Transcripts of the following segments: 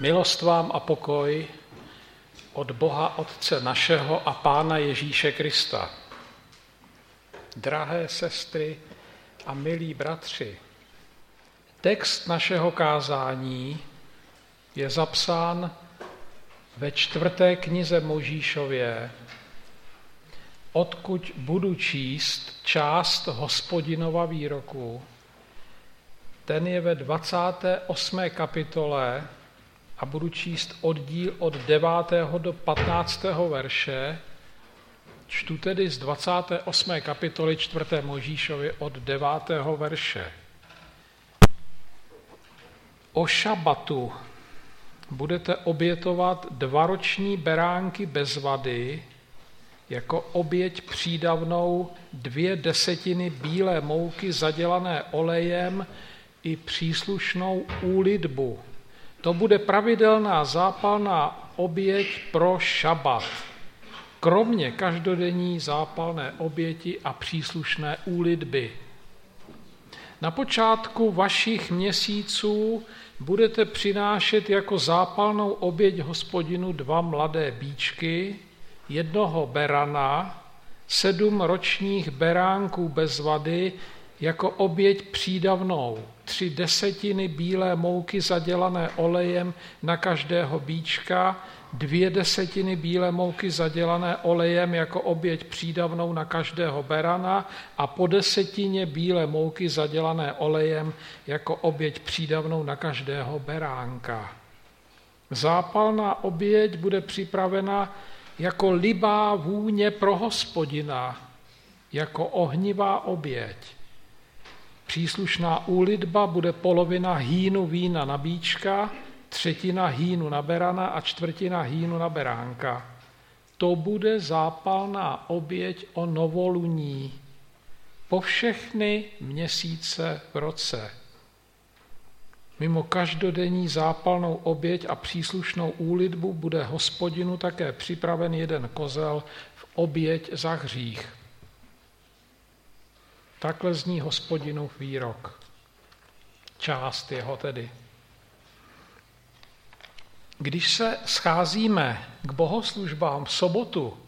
Milost vám a pokoj od Boha Otce našeho a Pána Ježíše Krista. Drahé sestry a milí bratři, text našeho kázání je zapsán ve čtvrté knize Možíšově, odkud budu číst část hospodinova výroku. Ten je ve 28. kapitole a budu číst oddíl od 9. do 15. verše. Čtu tedy z 28. kapitoly 4. Možíšovy od 9. verše. O šabatu budete obětovat dva roční beránky bez vady, jako oběť přídavnou dvě desetiny bílé mouky zadělané olejem i příslušnou úlitbu to bude pravidelná zápalná oběť pro šabat, kromě každodenní zápalné oběti a příslušné úlitby. Na počátku vašich měsíců budete přinášet jako zápalnou oběť hospodinu dva mladé bíčky, jednoho berana, sedm ročních beránků bez vady jako oběť přídavnou tři desetiny bílé mouky zadělané olejem na každého bíčka, dvě desetiny bílé mouky zadělané olejem jako oběť přídavnou na každého berana a po desetině bílé mouky zadělané olejem jako oběť přídavnou na každého beránka. Zápalná oběť bude připravena jako libá vůně pro hospodina, jako ohnivá oběť. Příslušná úlitba bude polovina hýnu vína na bíčka, třetina hýnu na berana a čtvrtina hýnu na beránka. To bude zápalná oběť o novoluní po všechny měsíce v roce. Mimo každodenní zápalnou oběť a příslušnou úlitbu bude hospodinu také připraven jeden kozel v oběť za hřích. Takhle zní hospodinův výrok. Část jeho tedy. Když se scházíme k bohoslužbám v sobotu,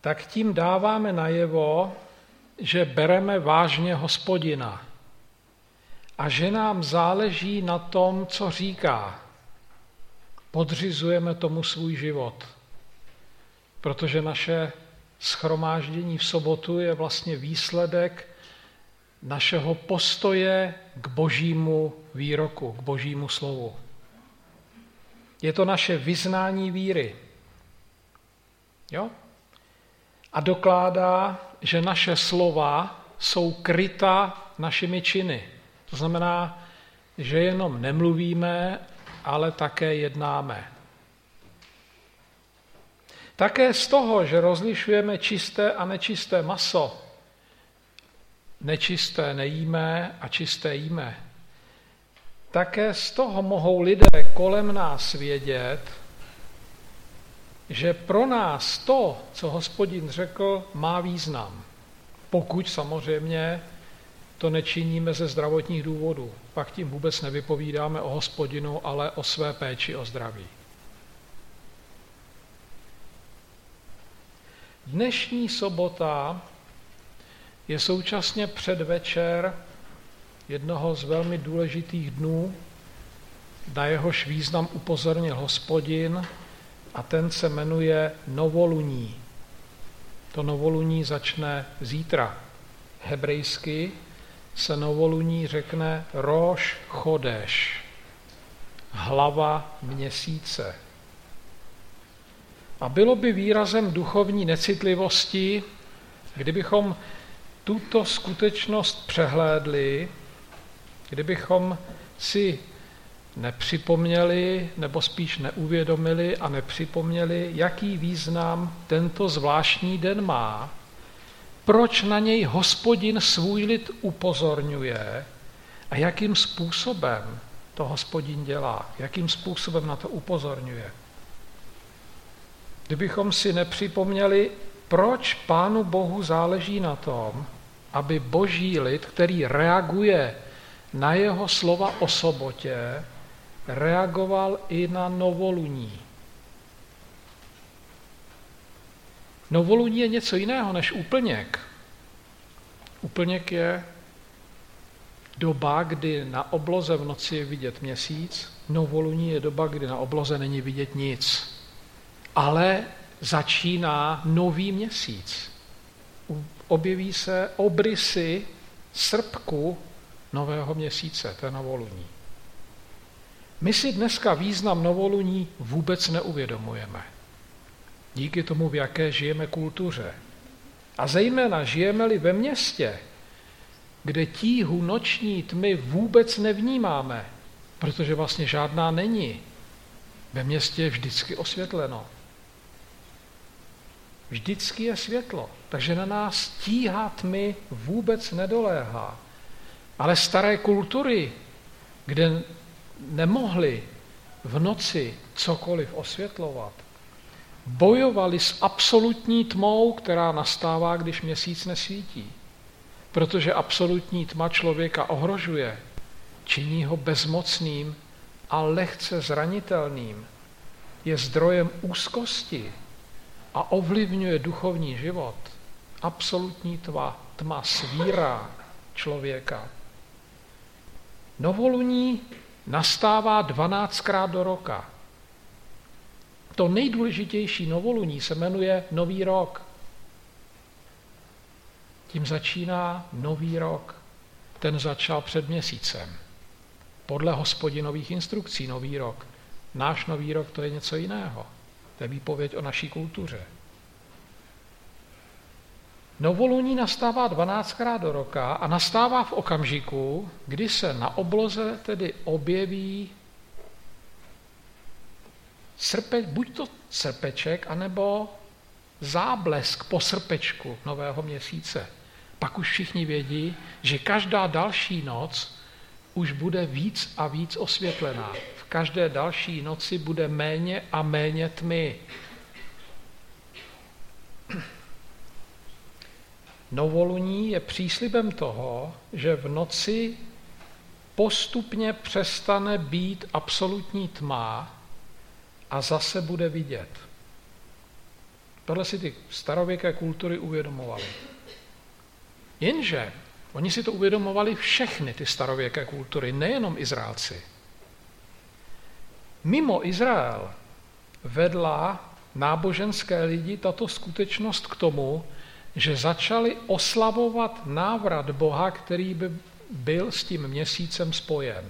tak tím dáváme najevo, že bereme vážně hospodina a že nám záleží na tom, co říká. Podřizujeme tomu svůj život, protože naše schromáždění v sobotu je vlastně výsledek našeho postoje k božímu výroku, k božímu slovu. Je to naše vyznání víry. Jo? A dokládá, že naše slova jsou kryta našimi činy. To znamená, že jenom nemluvíme, ale také jednáme. Také z toho, že rozlišujeme čisté a nečisté maso, nečisté nejíme a čisté jíme, také z toho mohou lidé kolem nás vědět, že pro nás to, co hospodin řekl, má význam. Pokud samozřejmě to nečiníme ze zdravotních důvodů. Pak tím vůbec nevypovídáme o hospodinu, ale o své péči o zdraví. Dnešní sobota je současně předvečer jednoho z velmi důležitých dnů, na jehož význam upozornil hospodin a ten se jmenuje Novoluní. To novoluní začne zítra. Hebrejsky se novoluní řekne Roš Chodeš, hlava měsíce. A bylo by výrazem duchovní necitlivosti, kdybychom tuto skutečnost přehlédli, kdybychom si nepřipomněli, nebo spíš neuvědomili a nepřipomněli, jaký význam tento zvláštní den má, proč na něj hospodin svůj lid upozorňuje a jakým způsobem to hospodin dělá, jakým způsobem na to upozorňuje. Kdybychom si nepřipomněli, proč Pánu Bohu záleží na tom, aby boží lid, který reaguje na jeho slova o sobotě, reagoval i na novoluní. Novoluní je něco jiného než úplněk. Úplněk je doba, kdy na obloze v noci je vidět měsíc, novoluní je doba, kdy na obloze není vidět nic. Ale začíná nový měsíc. Objeví se obrysy srpku nového měsíce, to je novoluní. My si dneska význam novoluní vůbec neuvědomujeme. Díky tomu, v jaké žijeme kultuře. A zejména žijeme-li ve městě, kde tíhu noční tmy vůbec nevnímáme, protože vlastně žádná není. Ve městě je vždycky osvětleno. Vždycky je světlo, takže na nás tíha tmy vůbec nedoléhá. Ale staré kultury, kde nemohli v noci cokoliv osvětlovat, bojovali s absolutní tmou, která nastává, když měsíc nesvítí. Protože absolutní tma člověka ohrožuje, činí ho bezmocným a lehce zranitelným. Je zdrojem úzkosti a ovlivňuje duchovní život. Absolutní tma, tma svírá člověka. Novoluní nastává 12krát do roka. To nejdůležitější novoluní se jmenuje Nový rok. Tím začíná Nový rok. Ten začal před měsícem. Podle hospodinových instrukcí Nový rok. Náš Nový rok to je něco jiného. To je výpověď o naší kultuře. Novoluní nastává 12krát do roka a nastává v okamžiku, kdy se na obloze tedy objeví srpe, buď to srpeček, anebo záblesk po srpečku nového měsíce. Pak už všichni vědí, že každá další noc už bude víc a víc osvětlená. Každé další noci bude méně a méně tmy. Novoluní je příslibem toho, že v noci postupně přestane být absolutní tma a zase bude vidět. Tohle si ty starověké kultury uvědomovali. Jenže oni si to uvědomovali všechny ty starověké kultury, nejenom Izraelci. Mimo Izrael vedla náboženské lidi tato skutečnost k tomu, že začali oslavovat návrat Boha, který by byl s tím měsícem spojen.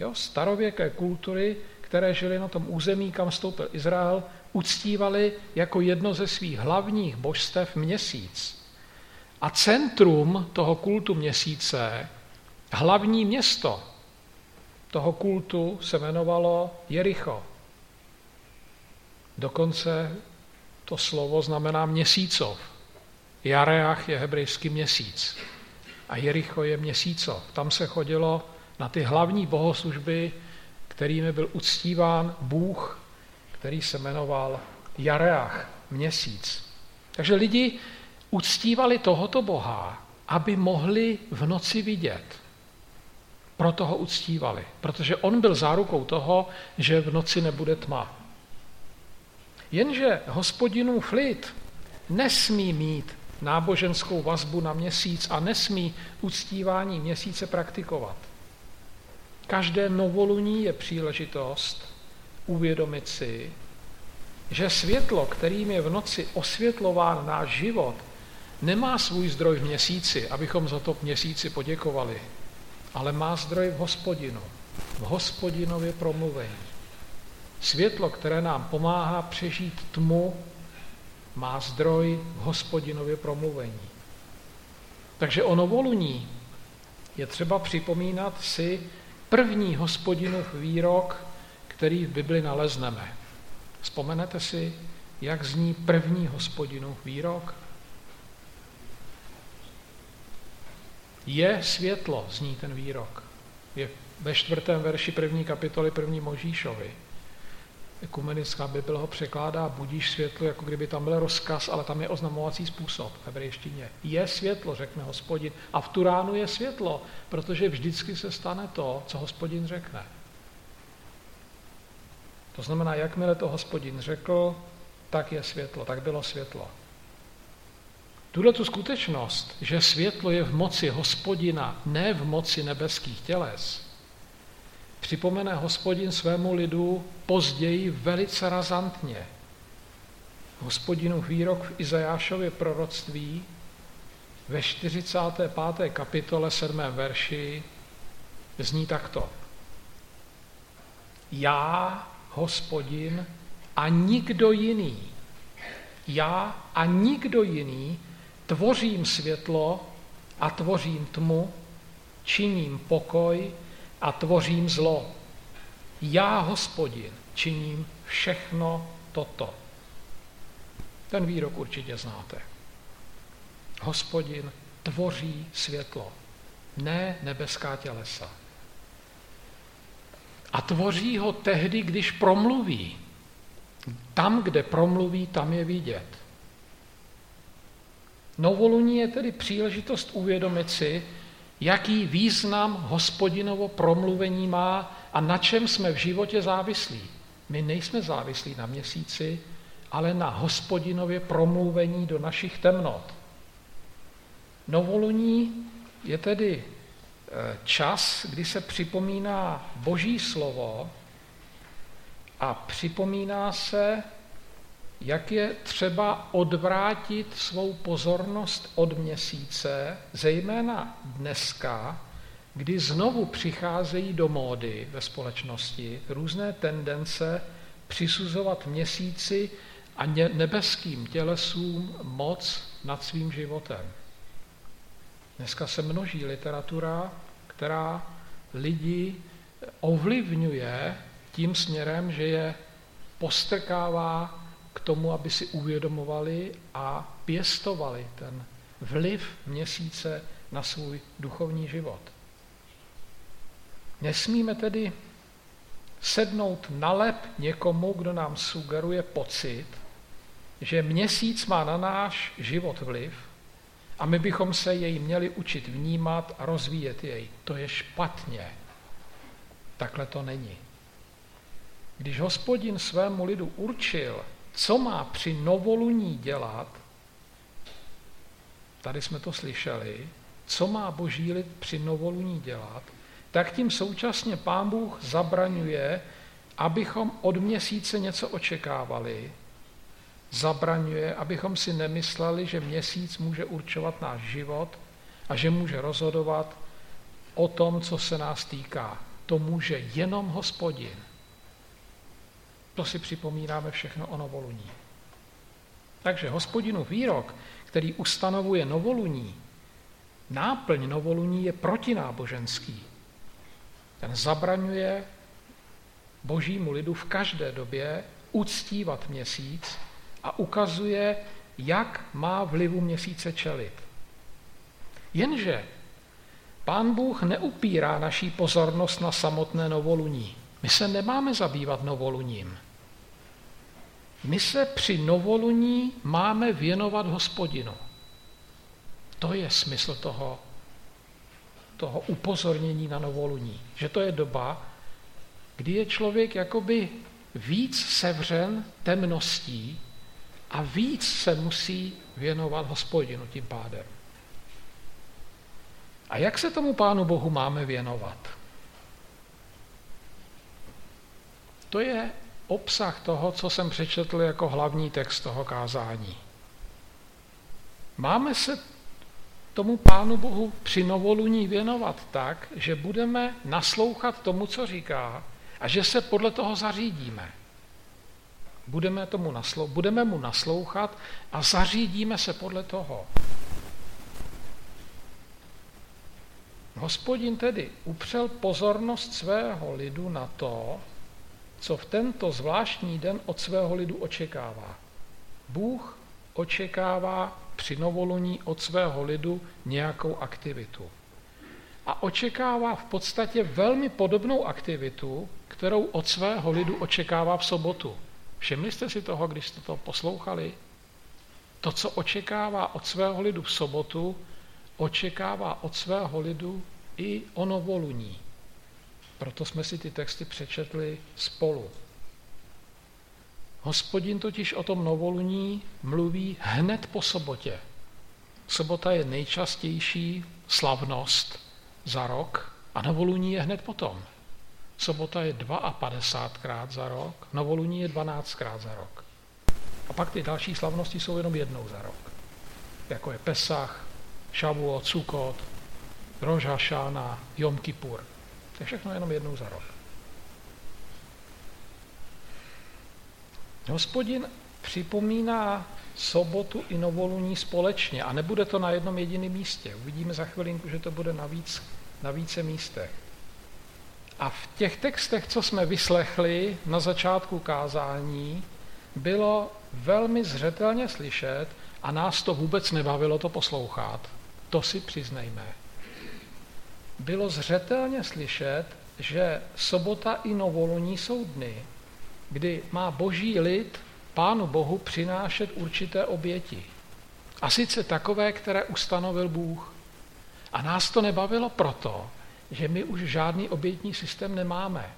Jo, starověké kultury, které žily na tom území, kam stoupil Izrael, uctívali jako jedno ze svých hlavních božstev měsíc. A centrum toho kultu měsíce, hlavní město toho kultu se jmenovalo Jericho. Dokonce to slovo znamená měsícov. Jareach je hebrejský měsíc a Jericho je měsíco. Tam se chodilo na ty hlavní bohoslužby, kterými byl uctíván Bůh, který se jmenoval Jareach, měsíc. Takže lidi uctívali tohoto Boha, aby mohli v noci vidět. Proto ho uctívali, protože on byl zárukou toho, že v noci nebude tma. Jenže hospodinův lid nesmí mít náboženskou vazbu na měsíc a nesmí uctívání měsíce praktikovat. Každé novoluní je příležitost uvědomit si, že světlo, kterým je v noci osvětlován náš život, nemá svůj zdroj v měsíci, abychom za to měsíci poděkovali, ale má zdroj v hospodinu, v hospodinově promluvení. Světlo, které nám pomáhá přežít tmu, má zdroj v hospodinově promluvení. Takže o novoluní je třeba připomínat si první hospodinův výrok, který v Bibli nalezneme. Vzpomenete si, jak zní první hospodinův výrok? Je světlo, zní ten výrok. Je ve čtvrtém verši první kapitoly první Možíšovi. Ekumenická Bible ho překládá budíš světlo, jako kdyby tam byl rozkaz, ale tam je oznamovací způsob v hebrejštině. Je světlo, řekne hospodin. A v tu ránu je světlo, protože vždycky se stane to, co hospodin řekne. To znamená, jakmile to hospodin řekl, tak je světlo, tak bylo světlo. Tuhle tu skutečnost, že světlo je v moci hospodina, ne v moci nebeských těles, připomene hospodin svému lidu později velice razantně. Hospodinův výrok v Izajášově proroctví ve 45. kapitole 7. verši zní takto. Já, hospodin, a nikdo jiný, já a nikdo jiný tvořím světlo a tvořím tmu, činím pokoj a tvořím zlo. Já, hospodin, činím všechno toto. Ten výrok určitě znáte. Hospodin tvoří světlo, ne nebeská tělesa. A tvoří ho tehdy, když promluví. Tam, kde promluví, tam je vidět. Novoluní je tedy příležitost uvědomit si, jaký význam hospodinovo promluvení má a na čem jsme v životě závislí. My nejsme závislí na měsíci, ale na hospodinově promluvení do našich temnot. Novoluní je tedy e, čas, kdy se připomíná Boží slovo a připomíná se, jak je třeba odvrátit svou pozornost od měsíce, zejména dneska, kdy znovu přicházejí do módy ve společnosti různé tendence přisuzovat měsíci a nebeským tělesům moc nad svým životem. Dneska se množí literatura, která lidi ovlivňuje tím směrem, že je postrkává tomu, aby si uvědomovali a pěstovali ten vliv měsíce na svůj duchovní život. Nesmíme tedy sednout na lep někomu, kdo nám sugeruje pocit, že měsíc má na náš život vliv a my bychom se jej měli učit vnímat a rozvíjet jej. To je špatně. Takhle to není. Když hospodin svému lidu určil, co má při novoluní dělat, tady jsme to slyšeli, co má boží lid při novoluní dělat, tak tím současně pán Bůh zabraňuje, abychom od měsíce něco očekávali, zabraňuje, abychom si nemysleli, že měsíc může určovat náš život a že může rozhodovat o tom, co se nás týká. To může jenom hospodin. To si připomínáme všechno o novoluní. Takže hospodinu výrok, který ustanovuje novoluní, náplň novoluní je protináboženský. Ten zabraňuje božímu lidu v každé době uctívat měsíc a ukazuje, jak má vlivu měsíce čelit. Jenže pán Bůh neupírá naší pozornost na samotné novoluní. My se nemáme zabývat novoluním. My se při novoluní máme věnovat hospodinu. To je smysl toho, toho upozornění na novoluní. Že to je doba, kdy je člověk jakoby víc sevřen temností a víc se musí věnovat hospodinu tím pádem. A jak se tomu Pánu Bohu máme věnovat? To je obsah toho, co jsem přečetl jako hlavní text toho kázání. Máme se tomu Pánu Bohu při novoluní věnovat tak, že budeme naslouchat tomu, co říká a že se podle toho zařídíme. Budeme, tomu naslou, budeme mu naslouchat a zařídíme se podle toho. Hospodin tedy upřel pozornost svého lidu na to, co v tento zvláštní den od svého lidu očekává. Bůh očekává při novoluní od svého lidu nějakou aktivitu. A očekává v podstatě velmi podobnou aktivitu, kterou od svého lidu očekává v sobotu. Všimli jste si toho, když jste to poslouchali? To, co očekává od svého lidu v sobotu, očekává od svého lidu i o novoluní. Proto jsme si ty texty přečetli spolu. Hospodin totiž o tom novoluní mluví hned po sobotě. Sobota je nejčastější slavnost za rok a novoluní je hned potom. Sobota je 52krát za rok, novoluní je 12krát za rok. A pak ty další slavnosti jsou jenom jednou za rok. Jako je Pesach, Šavuot, Cukot, Rož Hašána, Jom Kippur. Je všechno jenom jednou za rok. Hospodin připomíná sobotu i novoluní společně a nebude to na jednom jediném místě. Uvidíme za chvilinku, že to bude na, víc, na více místech. A v těch textech, co jsme vyslechli na začátku kázání, bylo velmi zřetelně slyšet a nás to vůbec nebavilo to poslouchat. To si přiznejme. Bylo zřetelně slyšet, že sobota i novoluní jsou dny, kdy má boží lid Pánu Bohu přinášet určité oběti. A sice takové, které ustanovil Bůh. A nás to nebavilo proto, že my už žádný obětní systém nemáme.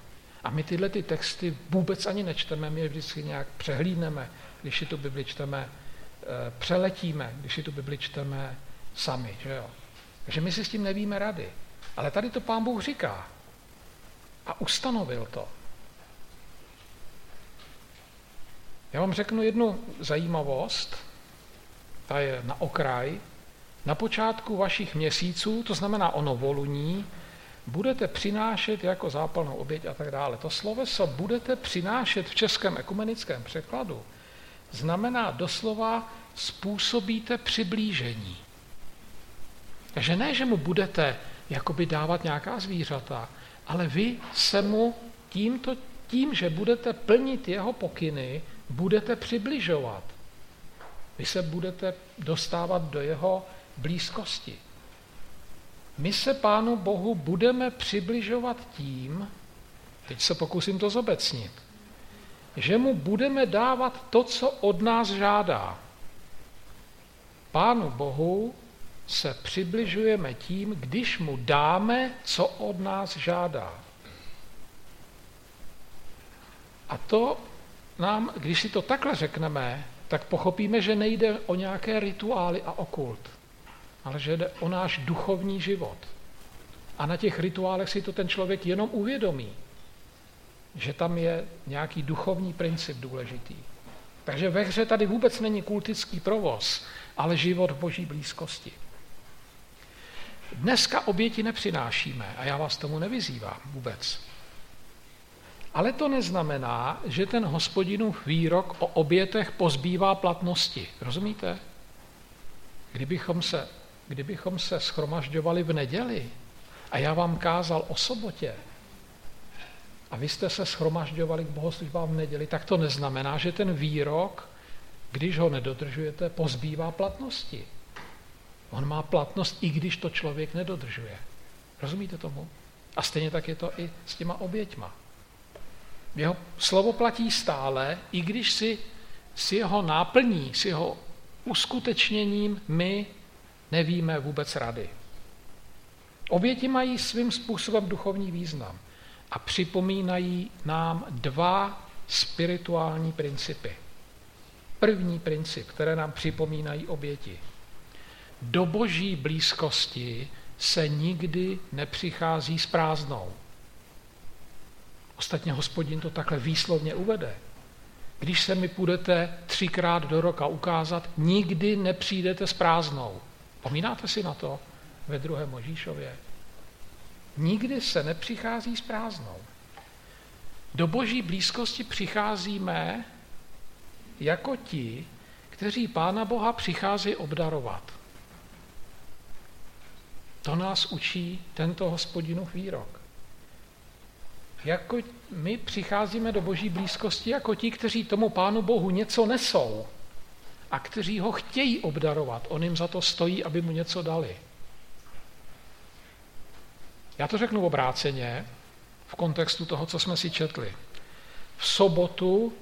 A my tyhle ty texty vůbec ani nečteme, my je vždycky nějak přehlídneme, když si tu Bibli čteme, eh, přeletíme, když si tu Bibli čteme sami. Že jo? Takže my si s tím nevíme rady. Ale tady to pán Bůh říká. A ustanovil to. Já vám řeknu jednu zajímavost, ta je na okraj. Na počátku vašich měsíců, to znamená o novoluní, budete přinášet jako zápalnou oběť a tak dále. To sloveso budete přinášet v českém ekumenickém překladu znamená doslova způsobíte přiblížení. Takže ne, že mu budete jakoby dávat nějaká zvířata, ale vy se mu tímto, tím, že budete plnit jeho pokyny, budete přibližovat. Vy se budete dostávat do jeho blízkosti. My se Pánu Bohu budeme přibližovat tím, teď se pokusím to zobecnit, že mu budeme dávat to, co od nás žádá. Pánu Bohu se přibližujeme tím, když mu dáme, co od nás žádá. A to nám, když si to takhle řekneme, tak pochopíme, že nejde o nějaké rituály a okult, ale že jde o náš duchovní život. A na těch rituálech si to ten člověk jenom uvědomí, že tam je nějaký duchovní princip důležitý. Takže ve hře tady vůbec není kultický provoz, ale život v boží blízkosti. Dneska oběti nepřinášíme a já vás tomu nevyzývám vůbec. Ale to neznamená, že ten hospodinův výrok o obětech pozbývá platnosti. Rozumíte? Kdybychom se, kdybychom se schromažďovali v neděli a já vám kázal o sobotě a vy jste se schromažďovali k bohoslužbám v neděli, tak to neznamená, že ten výrok, když ho nedodržujete, pozbývá platnosti. On má platnost, i když to člověk nedodržuje. Rozumíte tomu? A stejně tak je to i s těma oběťma. Jeho slovo platí stále, i když si s jeho náplní, s jeho uskutečněním my nevíme vůbec rady. Oběti mají svým způsobem duchovní význam a připomínají nám dva spirituální principy. První princip, které nám připomínají oběti. Do boží blízkosti se nikdy nepřichází s prázdnou. Ostatně hospodin to takhle výslovně uvede. Když se mi půjdete třikrát do roka ukázat, nikdy nepřijdete s prázdnou. Pomínáte si na to ve druhém Možíšově? Nikdy se nepřichází s prázdnou. Do boží blízkosti přicházíme jako ti, kteří Pána Boha přichází obdarovat. To nás učí tento hospodinův výrok. Jako my přicházíme do boží blízkosti jako ti, kteří tomu Pánu Bohu něco nesou a kteří ho chtějí obdarovat. On jim za to stojí, aby mu něco dali. Já to řeknu obráceně v kontextu toho, co jsme si četli. V sobotu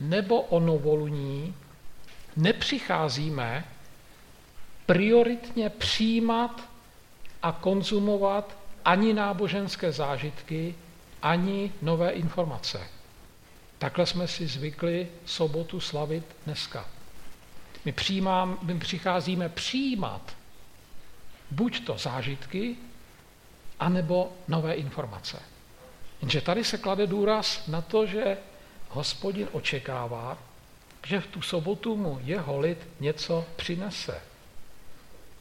nebo o novoluní nepřicházíme prioritně přijímat a konzumovat ani náboženské zážitky, ani nové informace. Takhle jsme si zvykli sobotu slavit dneska. My, přijímám, my přicházíme přijímat buď to zážitky, anebo nové informace. Jenže tady se klade důraz na to, že hospodin očekává, že v tu sobotu mu jeho lid něco přinese.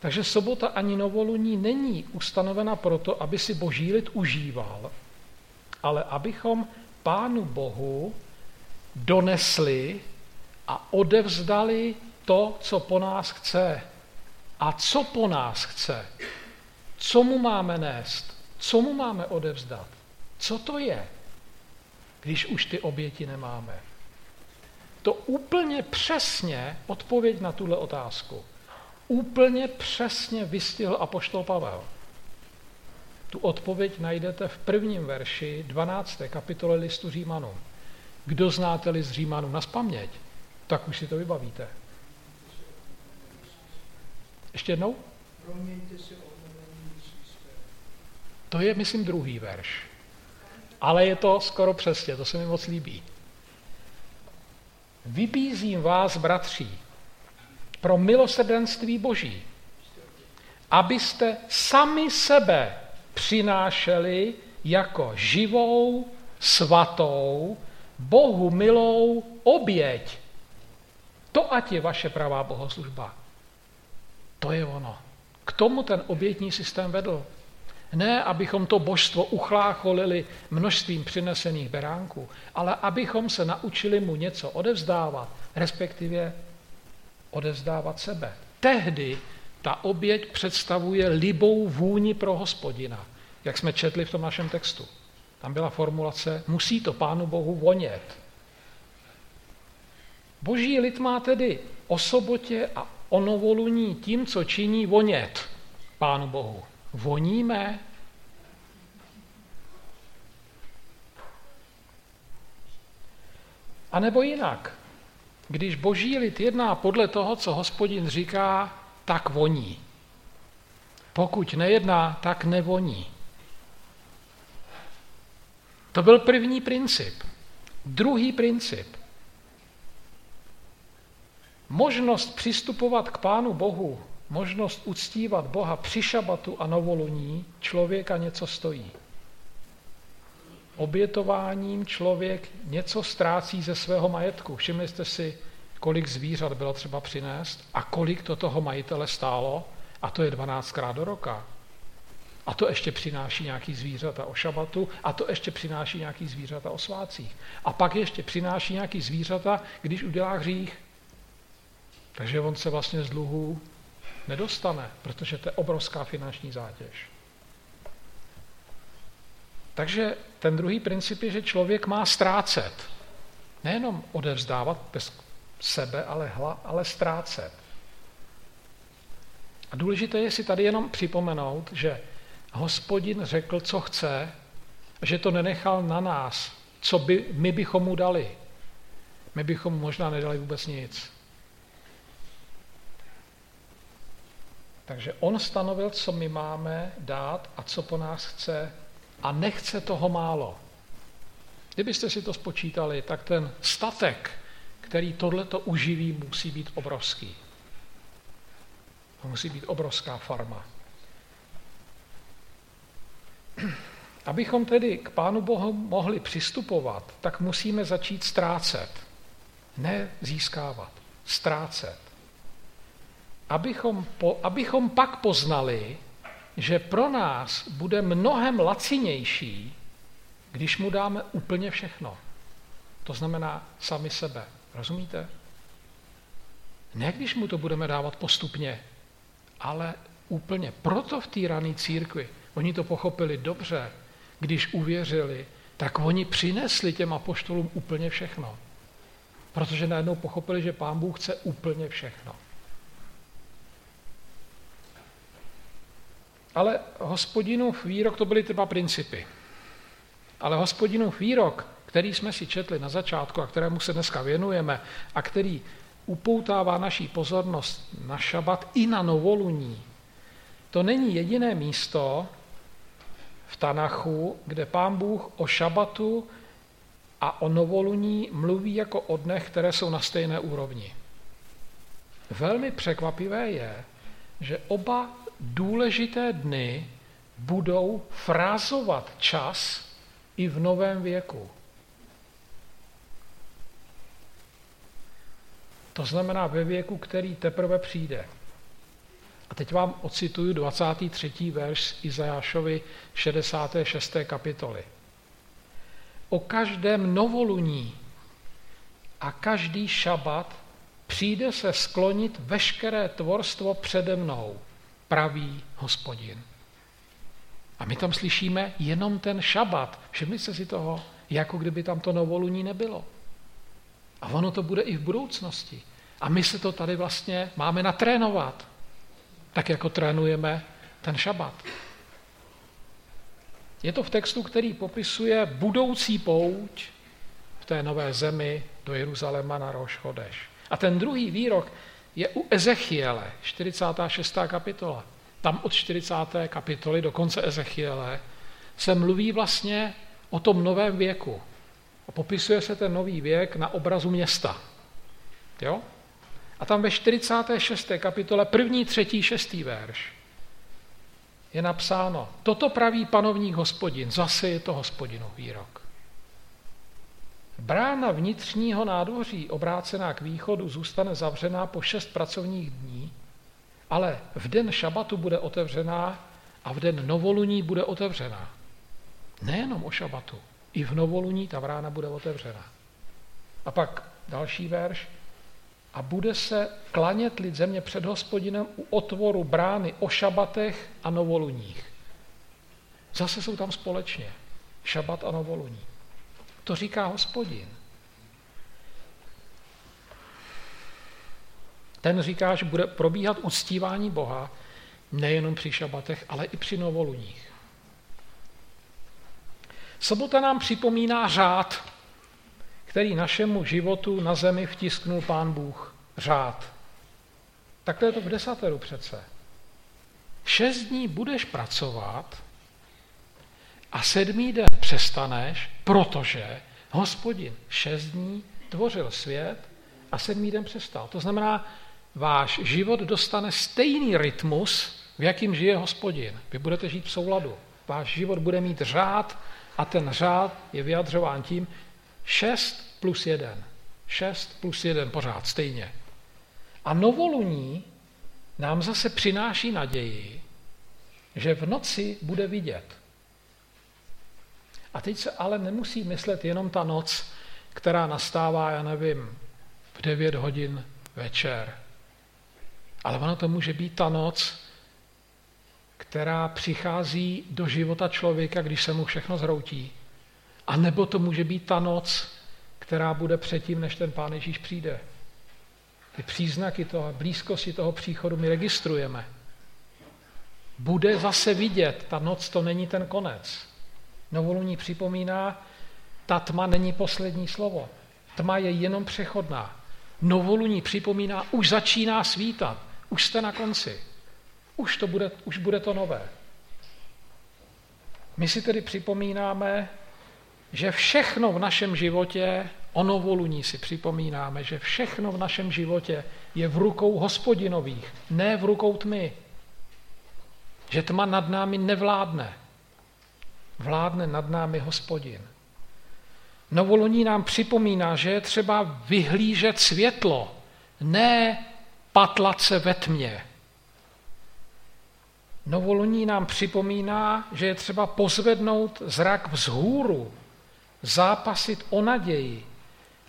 Takže sobota ani novoluní není ustanovena proto, aby si boží lid užíval, ale abychom Pánu Bohu donesli a odevzdali to, co po nás chce. A co po nás chce? Co mu máme nést? Co mu máme odevzdat? Co to je, když už ty oběti nemáme? To úplně přesně odpověď na tuhle otázku. Úplně přesně vystihl apoštol Pavel. Tu odpověď najdete v prvním verši 12. kapitole listu Římanům. Kdo znáte list Římanům na spaměť, tak už si to vybavíte. Ještě jednou? To je, myslím, druhý verš. Ale je to skoro přesně, to se mi moc líbí. Vybízím vás, bratří, pro milosrdenství Boží, abyste sami sebe přinášeli jako živou, svatou, Bohu milou oběť. To ať je vaše pravá bohoslužba. To je ono. K tomu ten obětní systém vedl. Ne, abychom to božstvo uchlácholili množstvím přinesených beránků, ale abychom se naučili mu něco odevzdávat, respektive odevzdávat sebe. Tehdy ta oběť představuje libou vůni pro hospodina, jak jsme četli v tom našem textu. Tam byla formulace, musí to Pánu Bohu vonět. Boží lid má tedy o sobotě a o novoluní tím, co činí, vonět Pánu Bohu. Voníme? A nebo jinak, když boží lid jedná podle toho, co hospodin říká, tak voní. Pokud nejedná, tak nevoní. To byl první princip. Druhý princip. Možnost přistupovat k Pánu Bohu, možnost uctívat Boha při šabatu a novoluní člověka něco stojí. Obětováním člověk něco ztrácí ze svého majetku. Všimli jste si, kolik zvířat bylo třeba přinést a kolik to toho majitele stálo, a to je 12krát do roka. A to ještě přináší nějaký zvířata o šabatu a to ještě přináší nějaký zvířata o svácích. A pak ještě přináší nějaký zvířata, když udělá hřích. Takže on se vlastně z dluhů nedostane, protože to je obrovská finanční zátěž. Takže ten druhý princip je, že člověk má ztrácet. Nejenom odevzdávat bez sebe, ale, hla, ale ztrácet. A důležité je si tady jenom připomenout, že hospodin řekl, co chce, že to nenechal na nás, co by, my bychom mu dali. My bychom mu možná nedali vůbec nic. Takže on stanovil, co my máme dát a co po nás chce a nechce toho málo. Kdybyste si to spočítali, tak ten statek, který tohleto uživí, musí být obrovský. To musí být obrovská farma. Abychom tedy k Pánu Bohu mohli přistupovat, tak musíme začít ztrácet. Ne získávat, ztrácet. Abychom, po, abychom pak poznali, že pro nás bude mnohem lacinější, když mu dáme úplně všechno. To znamená sami sebe. Rozumíte? Ne když mu to budeme dávat postupně, ale úplně. Proto v té rané církvi Oni to pochopili dobře. Když uvěřili, tak oni přinesli těm apoštolům úplně všechno. Protože najednou pochopili, že pán Bůh chce úplně všechno. Ale hospodinův výrok, to byly třeba principy. Ale hospodinův výrok, který jsme si četli na začátku a kterému se dneska věnujeme a který upoutává naší pozornost na šabat i na novoluní, to není jediné místo, v Tanachu, kde pán Bůh o šabatu a o novoluní mluví jako o dnech, které jsou na stejné úrovni. Velmi překvapivé je, že oba důležité dny budou frázovat čas i v novém věku. To znamená ve věku, který teprve přijde. A teď vám ocituju 23. verš z Izajášovi 66. kapitoly. O každém novoluní a každý šabat přijde se sklonit veškeré tvorstvo přede mnou, praví hospodin. A my tam slyšíme jenom ten šabat. Všimli si toho, jako kdyby tam to novoluní nebylo. A ono to bude i v budoucnosti. A my se to tady vlastně máme natrénovat, tak jako trénujeme ten šabat. Je to v textu, který popisuje budoucí pouť v té nové zemi do Jeruzaléma na Roš Chodeš. A ten druhý výrok je u Ezechiele, 46. kapitola. Tam od 40. kapitoly do konce Ezechiele se mluví vlastně o tom novém věku. A popisuje se ten nový věk na obrazu města. Jo? A tam ve 46. kapitole, první, třetí, šestý verš, je napsáno, toto praví panovník hospodin, zase je to hospodinov výrok. Brána vnitřního nádvoří, obrácená k východu, zůstane zavřená po šest pracovních dní, ale v den šabatu bude otevřená a v den novoluní bude otevřená. Nejenom o šabatu, i v novoluní ta brána bude otevřená. A pak další verš. A bude se klanět lid země před hospodinem u otvoru brány o šabatech a novoluních. Zase jsou tam společně. Šabat a novoluní. To říká hospodin. Ten říká, že bude probíhat uctívání Boha nejenom při šabatech, ale i při novoluních. Sobota nám připomíná řád, který našemu životu na zemi vtisknul pán Bůh. Řád. Takhle je to v desateru přece. Šest dní budeš pracovat a sedmý den přestaneš, protože hospodin šest dní tvořil svět a sedmý den přestal. To znamená, váš život dostane stejný rytmus, v jakým žije hospodin. Vy budete žít v souladu. Váš život bude mít řád a ten řád je vyjadřován tím 6 plus 1. 6 plus 1 pořád stejně. A novoluní nám zase přináší naději, že v noci bude vidět. A teď se ale nemusí myslet jenom ta noc, která nastává, já nevím, v 9 hodin večer. Ale ono to může být ta noc, která přichází do života člověka, když se mu všechno zhroutí. A nebo to může být ta noc, která bude předtím, než ten Pán Ježíš přijde. Ty příznaky toho, blízkosti toho příchodu my registrujeme. Bude zase vidět, ta noc to není ten konec. Novoluní připomíná, ta tma není poslední slovo. Tma je jenom přechodná. Novoluní připomíná, už začíná svítat, už jste na konci. Už, to bude, už bude to nové. My si tedy připomínáme, že všechno v našem životě, o novoluní si připomínáme, že všechno v našem životě je v rukou hospodinových, ne v rukou tmy. Že tma nad námi nevládne. Vládne nad námi hospodin. Novoluní nám připomíná, že je třeba vyhlížet světlo, ne patlat se ve tmě. Novoluní nám připomíná, že je třeba pozvednout zrak vzhůru, zápasit o naději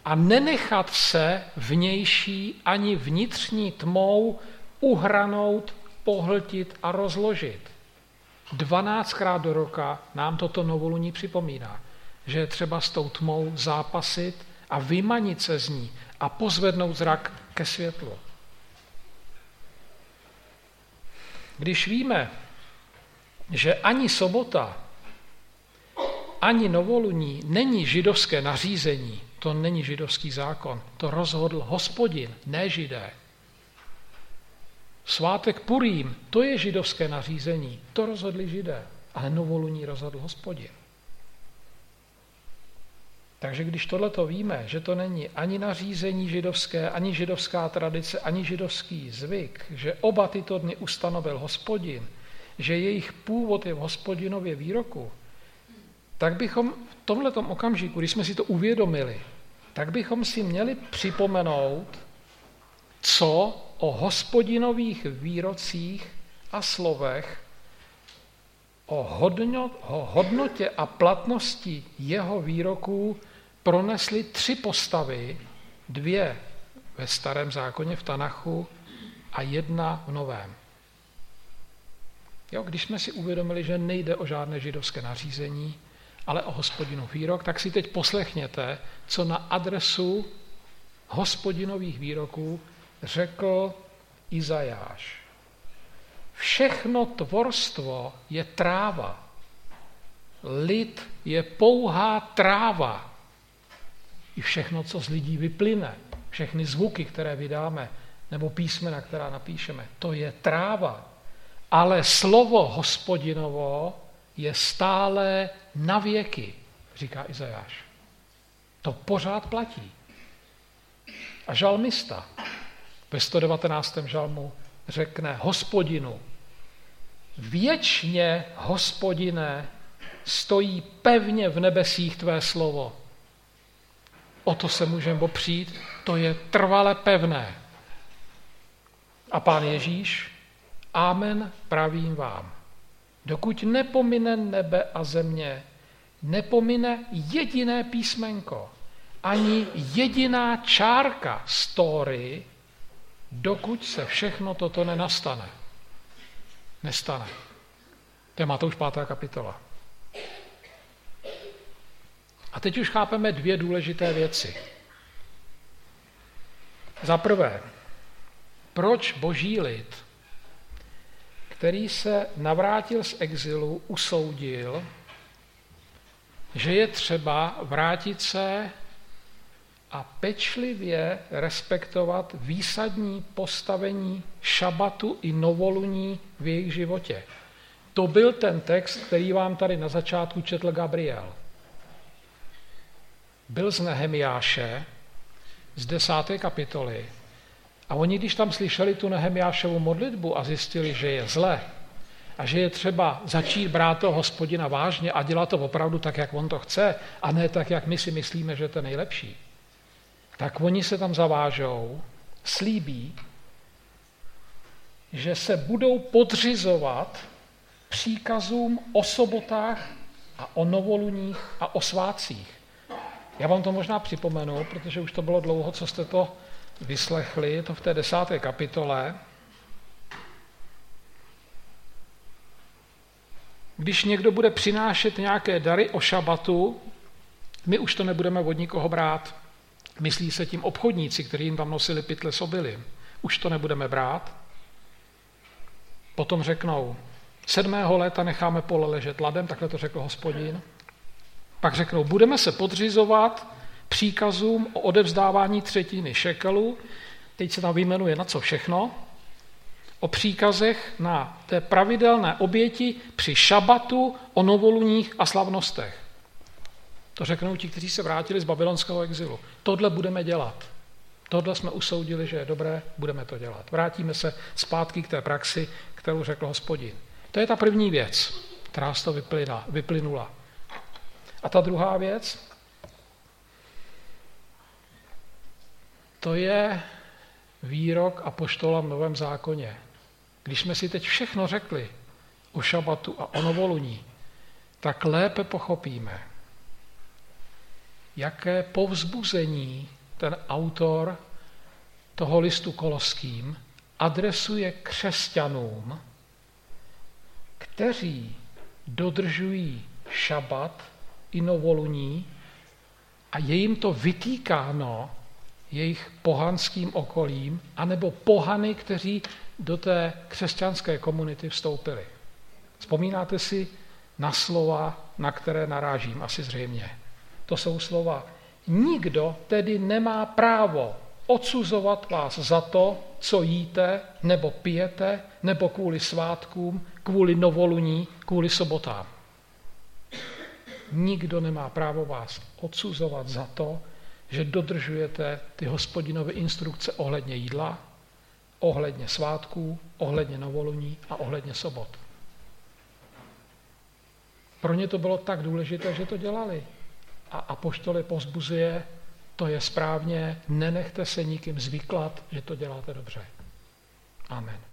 a nenechat se vnější ani vnitřní tmou uhranout, pohltit a rozložit. Dvanáctkrát do roka nám toto novoluní připomíná, že je třeba s tou tmou zápasit a vymanit se z ní a pozvednout zrak ke světlu. Když víme, že ani sobota, ani novoluní není židovské nařízení, to není židovský zákon, to rozhodl hospodin, ne židé. Svátek Purým, to je židovské nařízení, to rozhodli židé, ale novoluní rozhodl hospodin. Takže když tohle to víme, že to není ani nařízení židovské, ani židovská tradice, ani židovský zvyk, že oba tyto dny ustanovil hospodin, že jejich původ je v hospodinově výroku, tak bychom v tomto okamžiku, když jsme si to uvědomili, tak bychom si měli připomenout, co o hospodinových výrocích a slovech, o hodnotě a platnosti jeho výroků pronesly tři postavy, dvě ve starém zákoně v Tanachu a jedna v novém. Jo, když jsme si uvědomili, že nejde o žádné židovské nařízení, ale o hospodinu výrok, tak si teď poslechněte, co na adresu hospodinových výroků řekl Izajáš. Všechno tvorstvo je tráva. Lid je pouhá tráva. I všechno, co z lidí vyplyne, všechny zvuky, které vydáme, nebo písmena, která napíšeme, to je tráva. Ale slovo hospodinovo je stále na věky, říká Izajáš. To pořád platí. A žalmista ve 119. žalmu řekne hospodinu, věčně hospodine stojí pevně v nebesích tvé slovo. O to se můžeme opřít, to je trvale pevné. A pán Ježíš, amen pravím vám. Dokud nepomine nebe a země, nepomine jediné písmenko, ani jediná čárka story, dokud se všechno toto nenastane. Nestane. To je Matouš 5. kapitola. A teď už chápeme dvě důležité věci. Za prvé, proč boží lid, který se navrátil z exilu, usoudil, že je třeba vrátit se a pečlivě respektovat výsadní postavení šabatu i novoluní v jejich životě. To byl ten text, který vám tady na začátku četl Gabriel. Byl z Nehemiáše, z desáté kapitoly. A oni, když tam slyšeli tu Nehemiášovu modlitbu a zjistili, že je zle a že je třeba začít brát toho hospodina vážně a dělat to opravdu tak, jak on to chce, a ne tak, jak my si myslíme, že to je nejlepší, tak oni se tam zavážou, slíbí, že se budou podřizovat příkazům o sobotách a o novoluních a o svácích. Já vám to možná připomenu, protože už to bylo dlouho, co jste to vyslechli, to v té desáté kapitole. Když někdo bude přinášet nějaké dary o šabatu, my už to nebudeme od nikoho brát. Myslí se tím obchodníci, kteří jim tam nosili pytle s obilím. Už to nebudeme brát. Potom řeknou, sedmého léta necháme pole ležet ladem, takhle to řekl hospodin. Pak řeknou, budeme se podřizovat příkazům o odevzdávání třetiny šekelu, teď se tam vyjmenuje na co všechno, o příkazech na té pravidelné oběti při šabatu, o novoluních a slavnostech. To řeknou ti, kteří se vrátili z babylonského exilu. Tohle budeme dělat. Tohle jsme usoudili, že je dobré, budeme to dělat. Vrátíme se zpátky k té praxi, kterou řekl hospodin. To je ta první věc, která z toho vyplynula. A ta druhá věc, to je výrok a poštola v Novém zákoně. Když jsme si teď všechno řekli o šabatu a o novoluní, tak lépe pochopíme, jaké povzbuzení ten autor toho listu koloským adresuje křesťanům, kteří dodržují šabat i novoluní a je jim to vytýkáno jejich pohanským okolím, anebo pohany, kteří do té křesťanské komunity vstoupili. Vzpomínáte si na slova, na které narážím, asi zřejmě. To jsou slova. Nikdo tedy nemá právo odsuzovat vás za to, co jíte, nebo pijete, nebo kvůli svátkům, kvůli novoluní, kvůli sobotám. Nikdo nemá právo vás odsuzovat za to, že dodržujete ty hospodinovy instrukce ohledně jídla, ohledně svátků, ohledně novoluní a ohledně sobot. Pro ně to bylo tak důležité, že to dělali. A apoštole pozbuzuje, to je správně, nenechte se nikým zvyklat, že to děláte dobře. Amen.